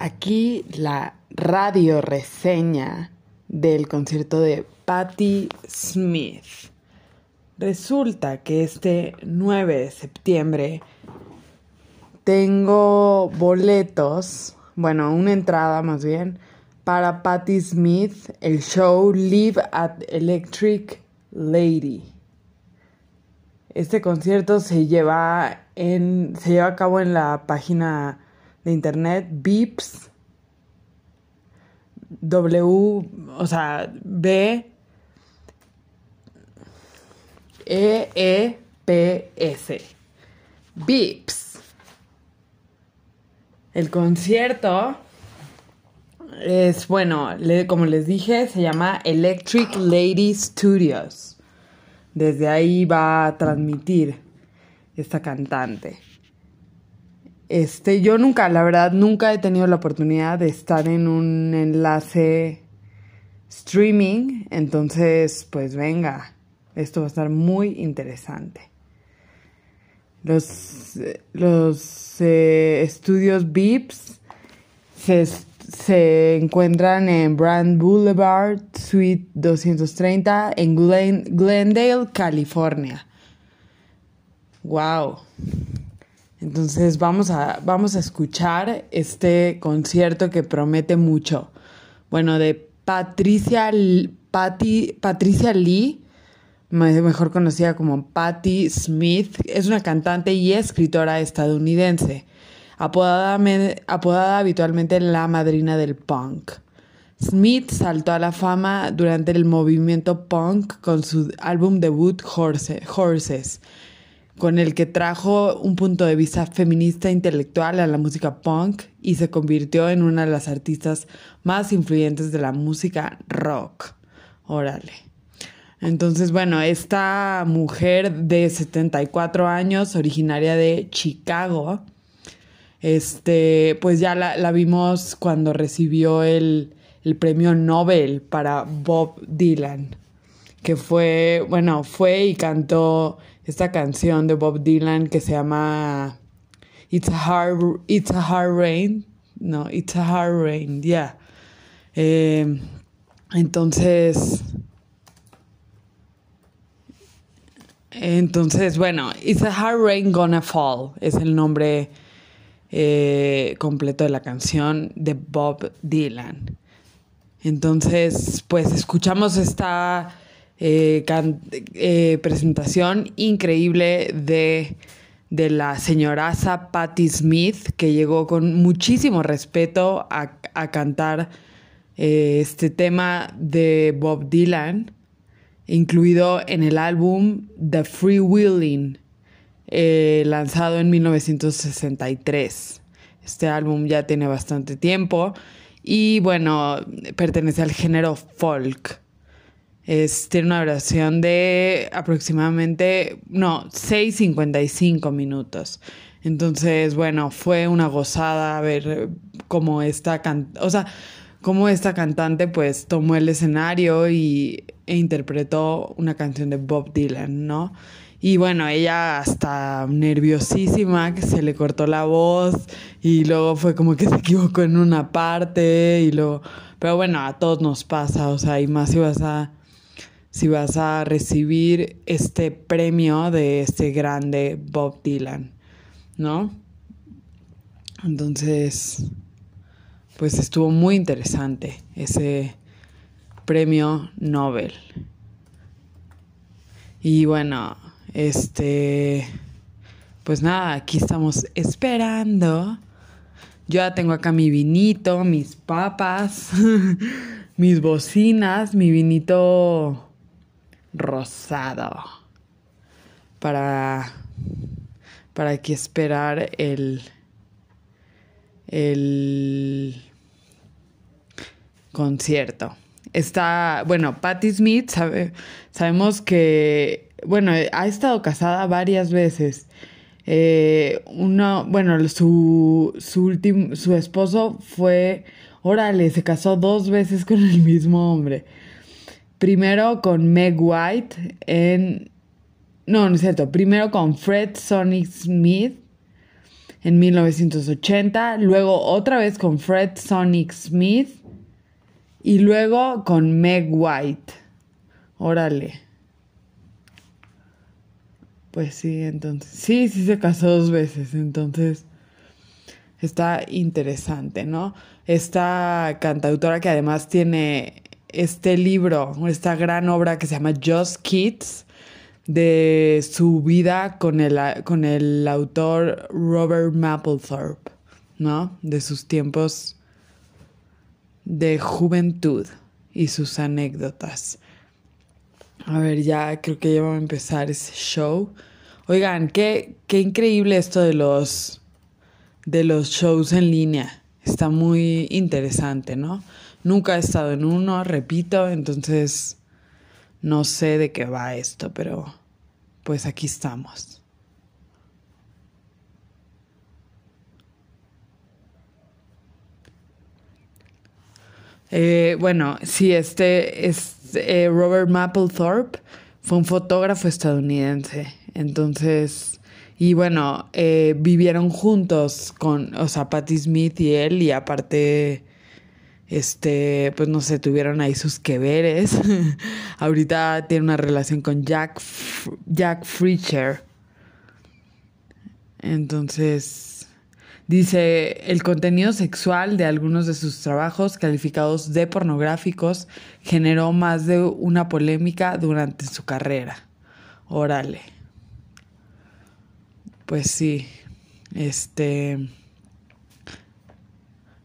aquí la radio reseña del concierto de Patti Smith. Resulta que este 9 de septiembre tengo boletos, bueno, una entrada más bien, para Patti Smith, el show Live at Electric Lady. Este concierto se lleva en se lleva a cabo en la página de internet Beeps W, o sea, B E E P S. Beeps. El concierto es bueno, como les dije, se llama Electric Lady Studios. Desde ahí va a transmitir esta cantante. Este, yo nunca, la verdad, nunca he tenido la oportunidad de estar en un enlace streaming, entonces, pues venga, esto va a estar muy interesante. Los, los eh, estudios Beeps se, se, encuentran en Brand Boulevard, Suite 230, en Glendale, California. ¡Wow! Entonces vamos a, vamos a escuchar este concierto que promete mucho. Bueno, de Patricia, Patricia Lee, mejor conocida como Patti Smith, es una cantante y escritora estadounidense, apodada, apodada habitualmente la madrina del punk. Smith saltó a la fama durante el movimiento punk con su álbum debut Horses con el que trajo un punto de vista feminista intelectual a la música punk y se convirtió en una de las artistas más influyentes de la música rock. Órale. Entonces, bueno, esta mujer de 74 años, originaria de Chicago, este, pues ya la, vimos cuando recibió el, el premio Nobel para Bob Dylan, que fue, bueno, fue y cantó esta canción de Bob Dylan que se llama It's a Hard, It's a Hard Rain. No, It's a Hard Rain, ya. Eh, entonces, entonces, bueno, It's a Hard Rain Gonna Fall es el nombre eh, completo de la canción de Bob Dylan. Entonces, pues escuchamos esta eh, eh, presentación increíble de, de la señoraza Patti Smith, que llegó con muchísimo respeto a, cantar eh, este tema de Bob Dylan, incluido en el álbum The Free Willing, lanzado en 1963. Este álbum ya tiene bastante tiempo y bueno, pertenece al género folk tiene una duración de aproximadamente, no, 6.55 minutos. Entonces, bueno, fue una gozada ver cómo esta, o sea, cómo esta cantante pues tomó el escenario y, e interpretó una canción de Bob Dylan, ¿no? Y bueno, ella hasta nerviosísima, que se le cortó la voz y luego fue como que se equivocó en una parte y luego... Pero bueno, a todos nos pasa, o sea, y más si vas a si vas a recibir este premio de este grande Bob Dylan, ¿no? Entonces, pues estuvo muy interesante ese premio Nobel. Y bueno, este, pues nada, aquí estamos esperando. Yo ya tengo acá mi vinito, mis papas, mis bocinas, mi vinito rosado para para que esperar el el concierto. Está, bueno, Patti Smith, sabe, sabemos que, bueno, ha estado casada varias veces. Eh, bueno, su, su, su esposo fue, órale, se casó dos veces con el mismo hombre. Primero con Meg White en... No, no es cierto. Primero con Fred Sonic Smith, en 1980, luego otra vez con Fred Sonic Smith y luego con Meg White. Órale. Pues sí, entonces. Sí, sí se casó dos veces, entonces está interesante, ¿no? Esta cantautora que además tiene este libro, esta gran obra que se llama Just Kids, de su vida con el, con el autor Robert Mapplethorpe, ¿no? De sus tiempos de juventud y sus anécdotas. A ver, ya creo que ya vamos a empezar ese show. Oigan, qué, qué increíble esto de los, de los shows en línea. Está muy interesante, ¿no? Nunca he estado en uno, repito, entonces no sé de qué va esto, pero pues aquí estamos. Eh, bueno, sí, este es eh, Robert Mapplethorpe, fue un fotógrafo estadounidense. Entonces, y bueno, eh, vivieron juntos con, o sea, Patti Smith y él, y aparte, este, pues no sé, tuvieron ahí sus que veres. Ahorita tiene una relación con Jack, Jack. Entonces, Dice, el contenido sexual de algunos de sus trabajos calificados de pornográficos generó más de una polémica durante su carrera. Órale. Pues sí, este...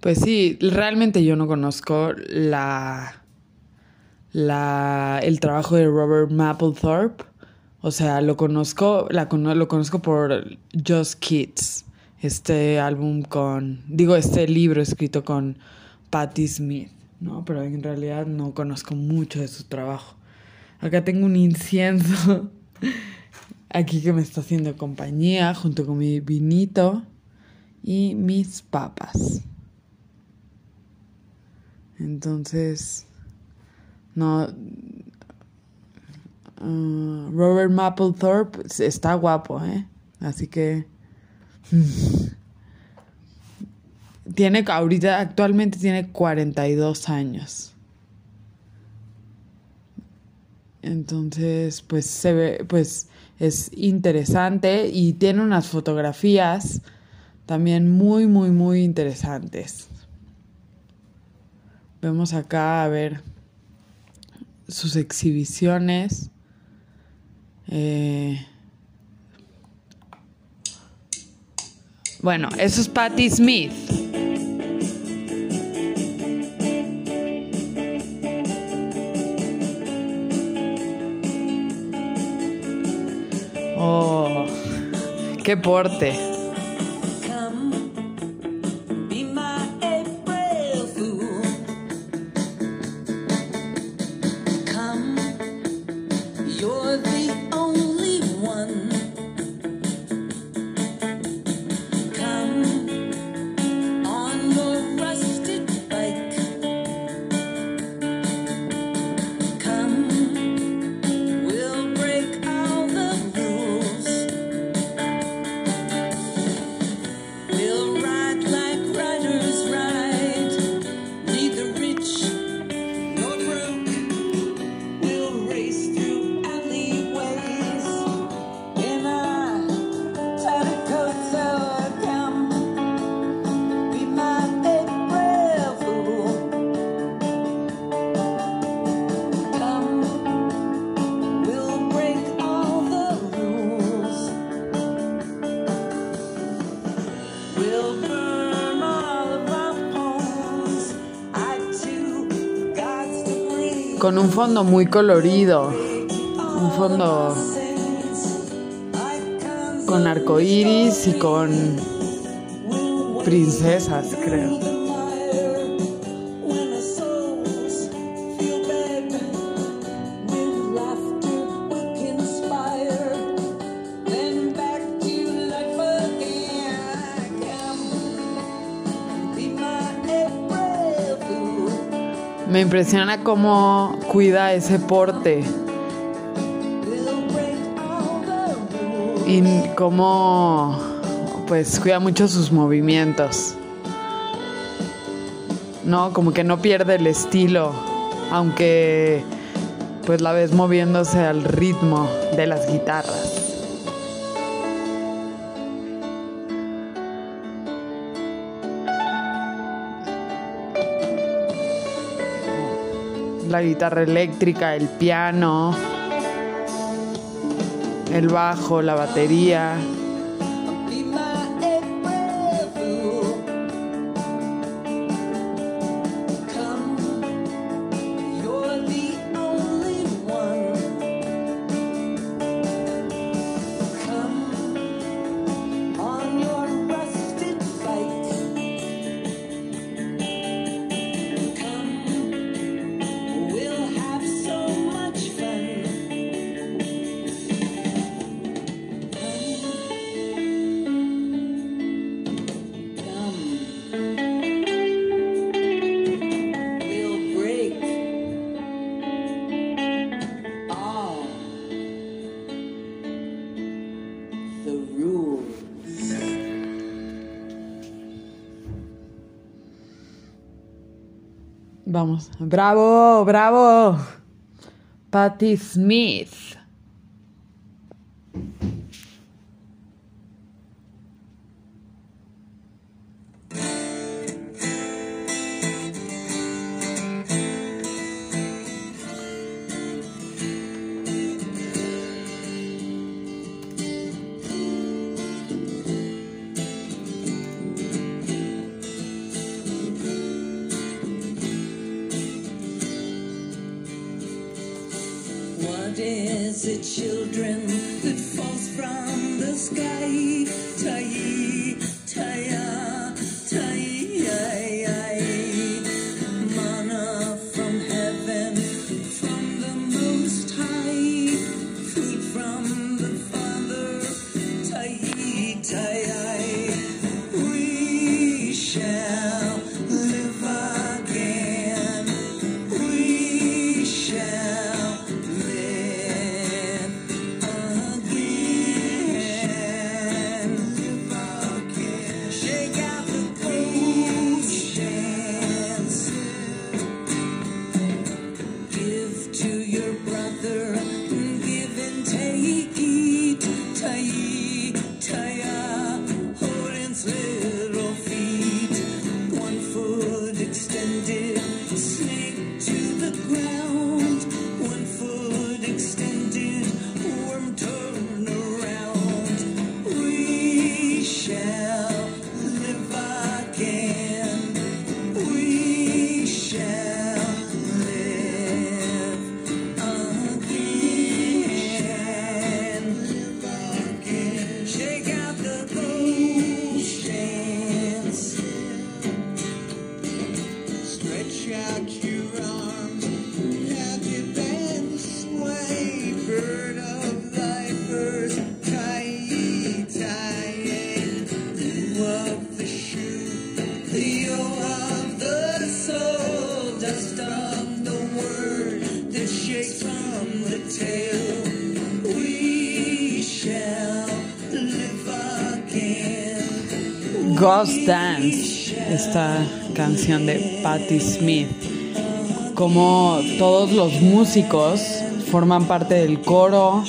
Pues sí, realmente yo no conozco la, la, el trabajo de Robert Mapplethorpe. O sea, lo conozco, la, lo conozco por Just Kids este álbum con, digo, este libro escrito con Patti Smith, ¿no? Pero en realidad no conozco mucho de su trabajo. Acá tengo un incienso aquí que me está haciendo compañía junto con mi vinito y mis papas. Entonces, no. Uh, Robert Mapplethorpe está guapo, ¿eh? Así que tiene ahorita, actualmente tiene 42 años. Entonces, pues se ve, pues es interesante y tiene unas fotografías también muy, muy, muy interesantes. Vemos acá a ver sus exhibiciones. Eh, Bueno, eso es Patti Smith. Oh, qué porte. Con un fondo muy colorido, un fondo con arcoíris y con princesas, creo. Impresiona cómo cuida ese porte. Y cómo, pues cuida mucho sus movimientos. No, como que no pierde el estilo, aunque pues la ves moviéndose al ritmo de las guitarras. La guitarra eléctrica, el piano, el bajo, la batería. Vamos. Bravo, bravo. Patti Smith. Ghost Dance, esta canción de Patti Smith. Como todos los músicos forman parte del coro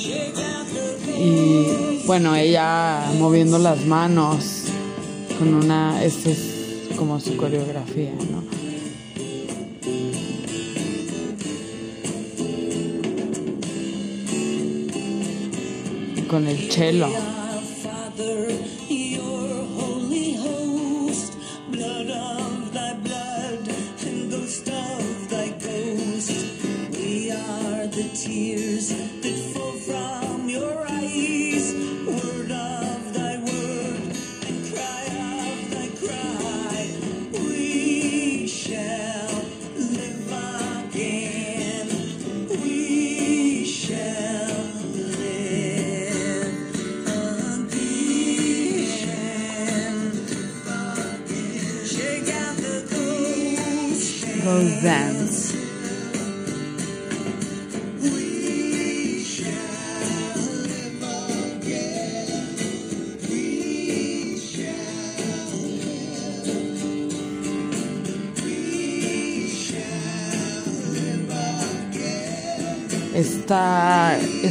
y bueno, ella moviendo las manos con una, esta es como su coreografía, ¿no? Con el cello. The tears that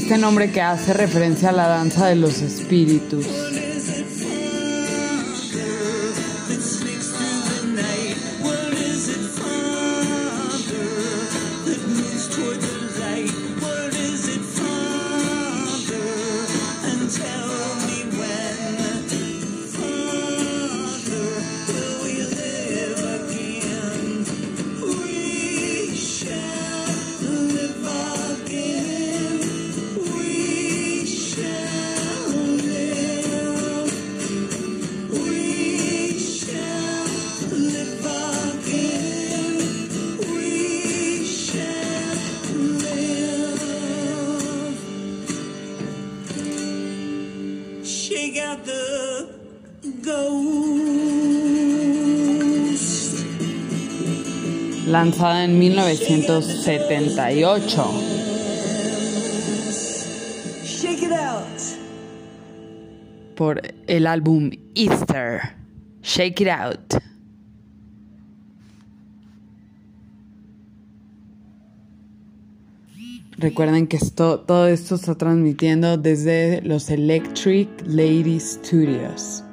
este nombre que hace referencia a la danza de los espíritus. Lanzada en 1978 Shake it out. por el álbum Easter. Shake It Out. Recuerden que esto, todo esto está transmitiendo desde los Electric Lady Studios.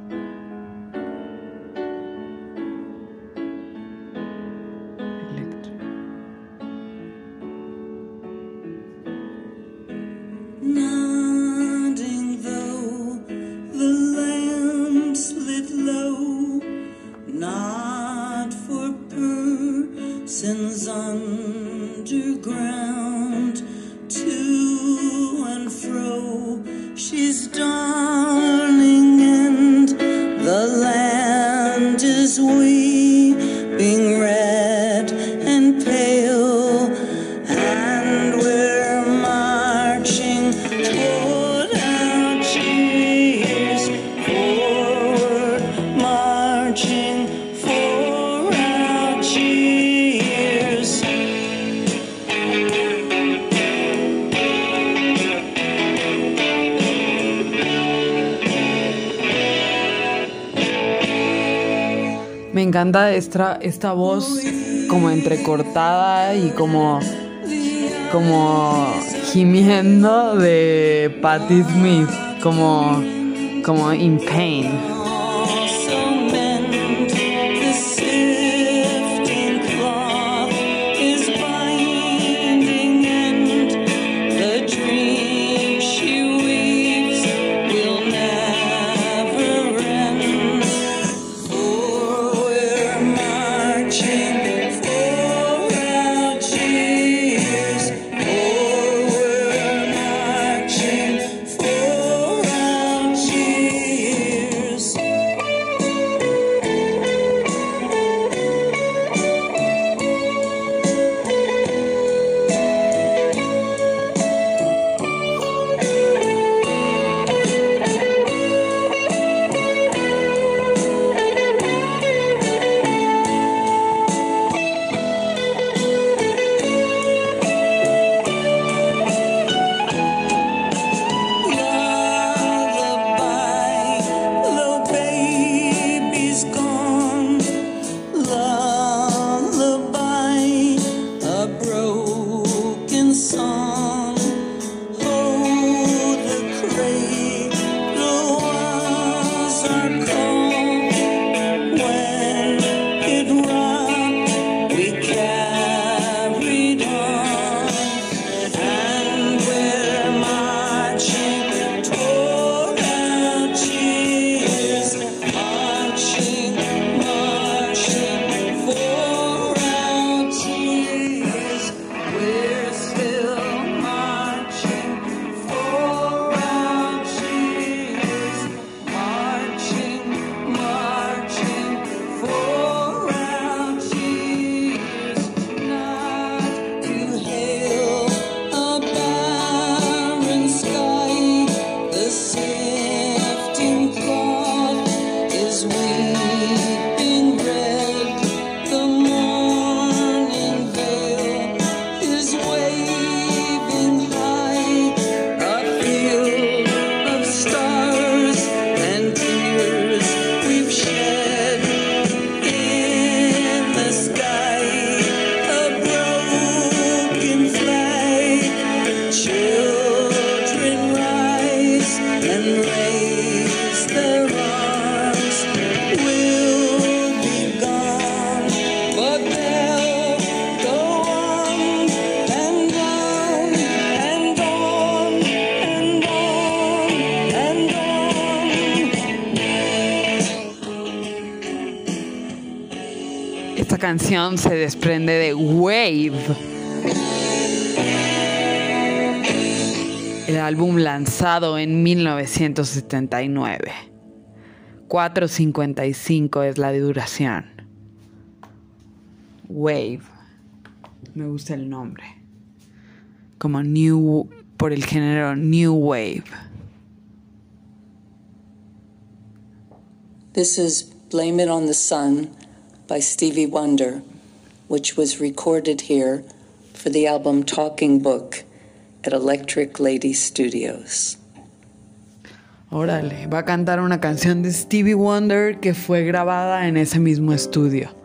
Encanta esta, esta voz como entrecortada y como, como gimiendo de Patti Smith, como, como in pain. Se desprende de Wave, el álbum lanzado en 1979. 4.55 es la duración. Wave. Me gusta el nombre. Como New, por el género New Wave. This is Blame It on the Sun by Stevie Wonder, which was recorded here for the album Talking Book at Electric Lady Studios. Órale, va a cantar una canción de Stevie Wonder que fue grabada en ese mismo estudio.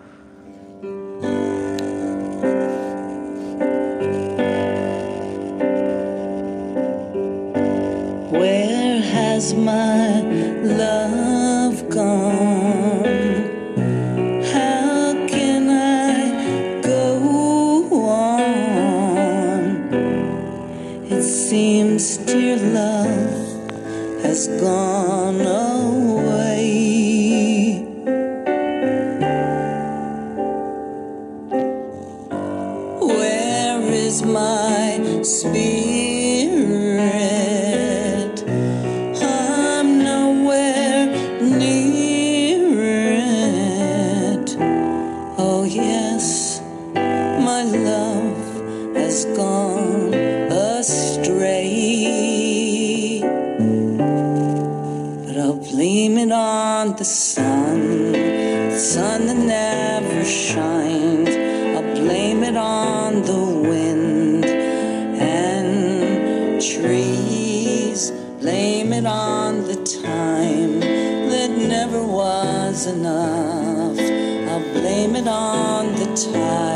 Has gone away. Where is my spirit? I'm nowhere near it. Oh, yes, my love has gone enough. I'll blame it on the tide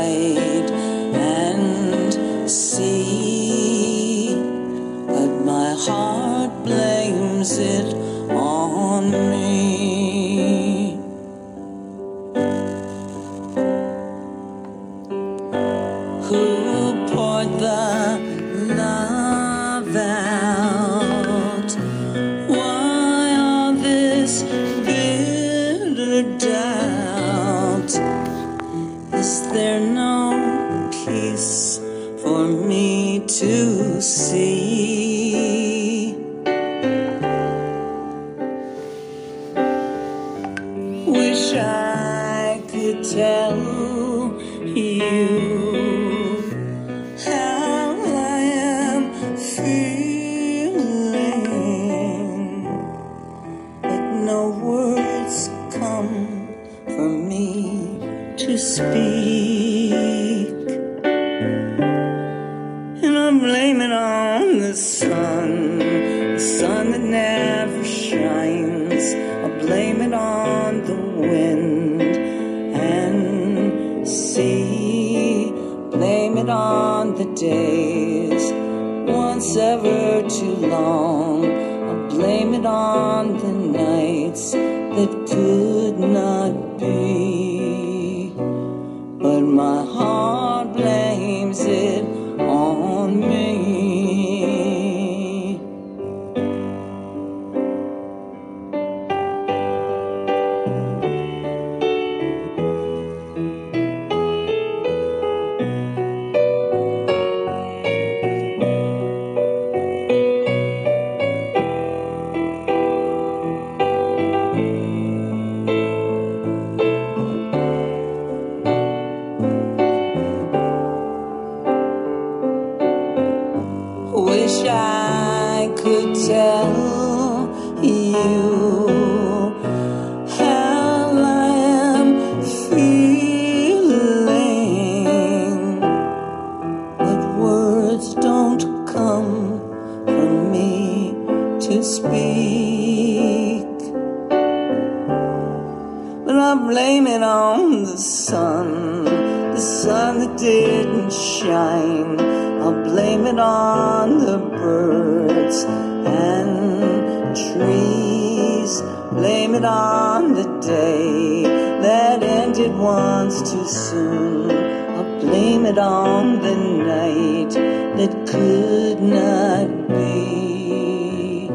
could not be.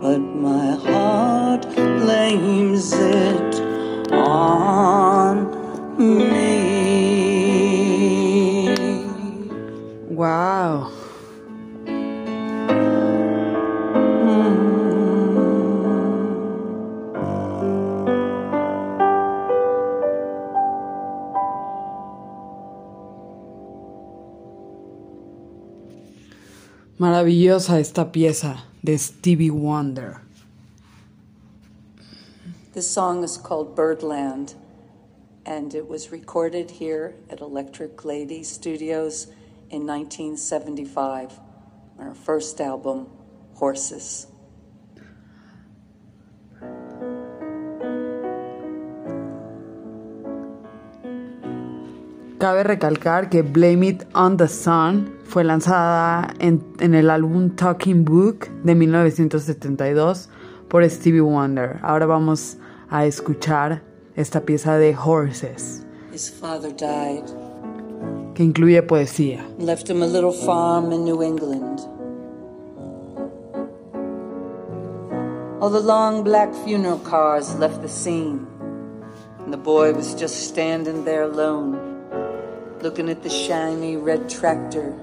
But my heart blames it on me. Wow. Maravillosa esta pieza de Stevie Wonder. This song is called Birdland, and it was recorded here at Electric Lady Studios in 1975 on our first album, Horses. Cabe recalcar que Blame It on the Sun fue lanzada en, en el álbum Talking Book de 1972 por Stevie Wonder. Ahora vamos a escuchar esta pieza de Horses, His father died, que incluye poesía. left him a little farm in New England. All the long black funeral cars left the scene, and the boy was just standing there alone, looking at the shiny red tractor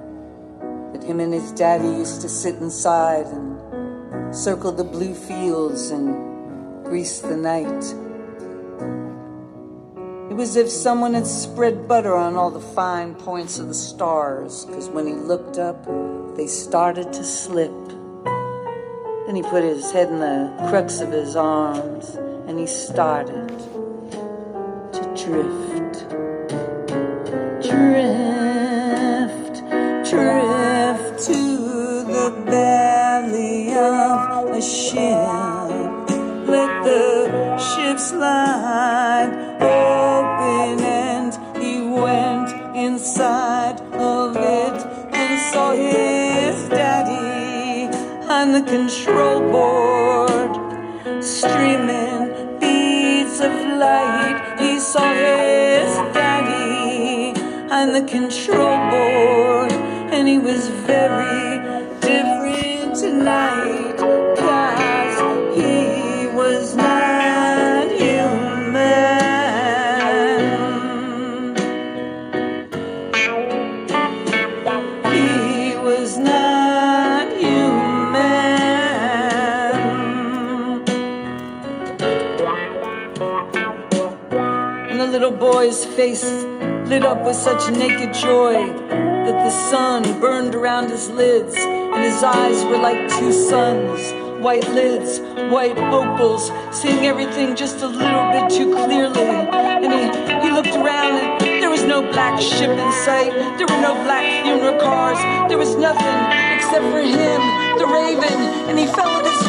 him and his daddy used to sit inside and circle the blue fields and grease the night. It was as if someone had spread butter on all the fine points of the stars, because when he looked up, they started to slip. Then he put his head in the crux of his arms and he started to drift. Drift, drift to the belly of a ship. Let the ship slide open and he went inside of it and saw his daddy on the control board streaming beads of light. He saw his daddy on the control board he was very different tonight. He was not human. He was not human. And the little boy's face lit up with such naked joy that the sun burned around his lids, and his eyes were like two suns. White lids, white opals, seeing everything just a little bit too clearly. And he, he looked around and there was no black ship in sight. There were no black funeral cars. There was nothing except for him, the raven. And he fell at his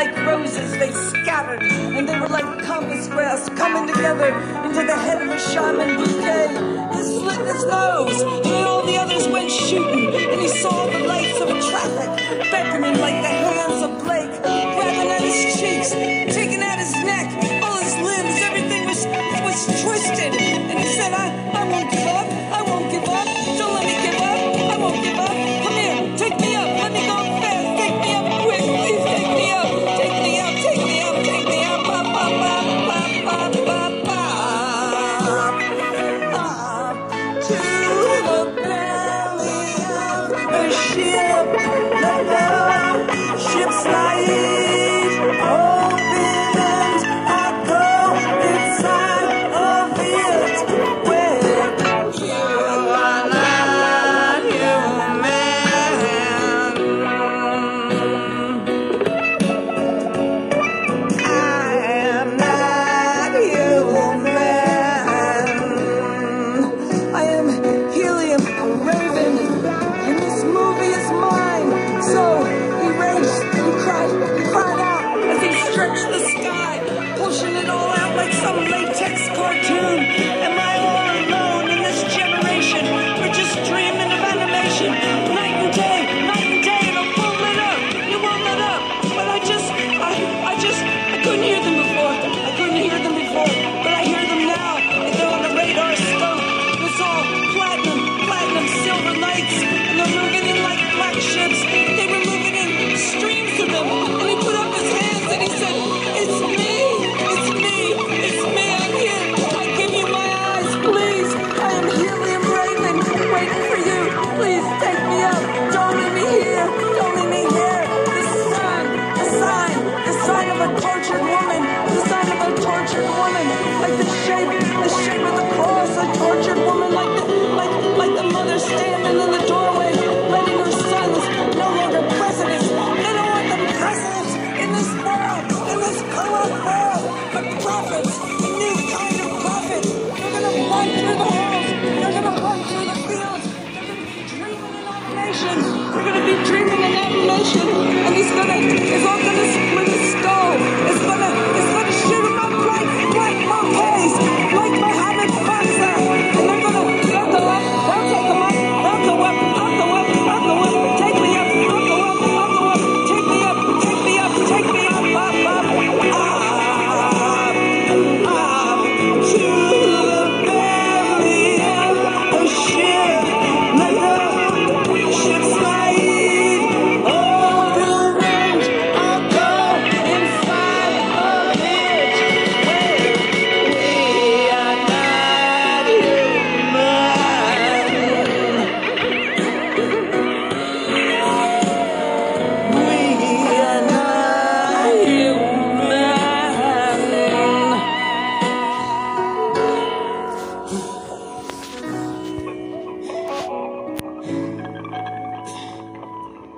like roses. They scattered and they were like compass grass coming together into the head of a shaman bouquet. He slit his nose and all the others went shooting. And he saw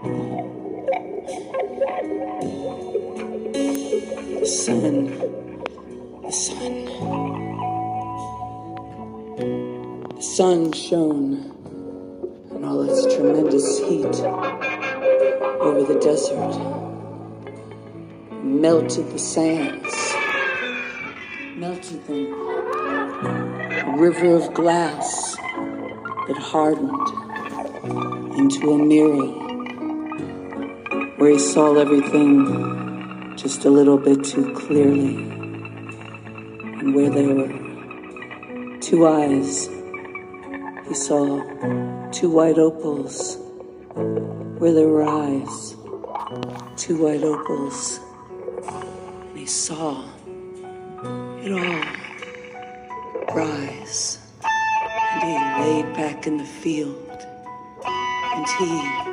The sun. The sun. The sun shone in all its tremendous heat over the desert, melted the sands, melted them. A river of glass that hardened into a mirror where he saw everything just a little bit too clearly, and where there were two eyes, he saw two white opals, where there were eyes, two white opals, and he saw it all. Rise, and he laid back in the field, and he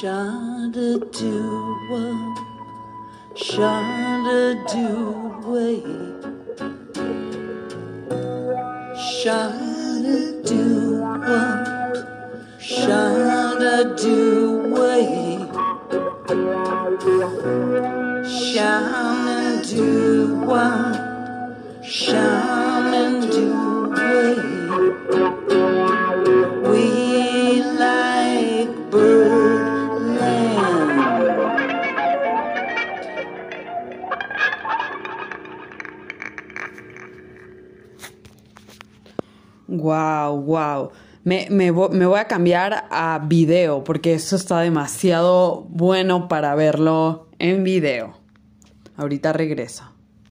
Shonda Dewey, Shonda Dewey, shada. me, voy a cambiar a video porque esto está demasiado bueno para verlo en video. Ahorita regreso.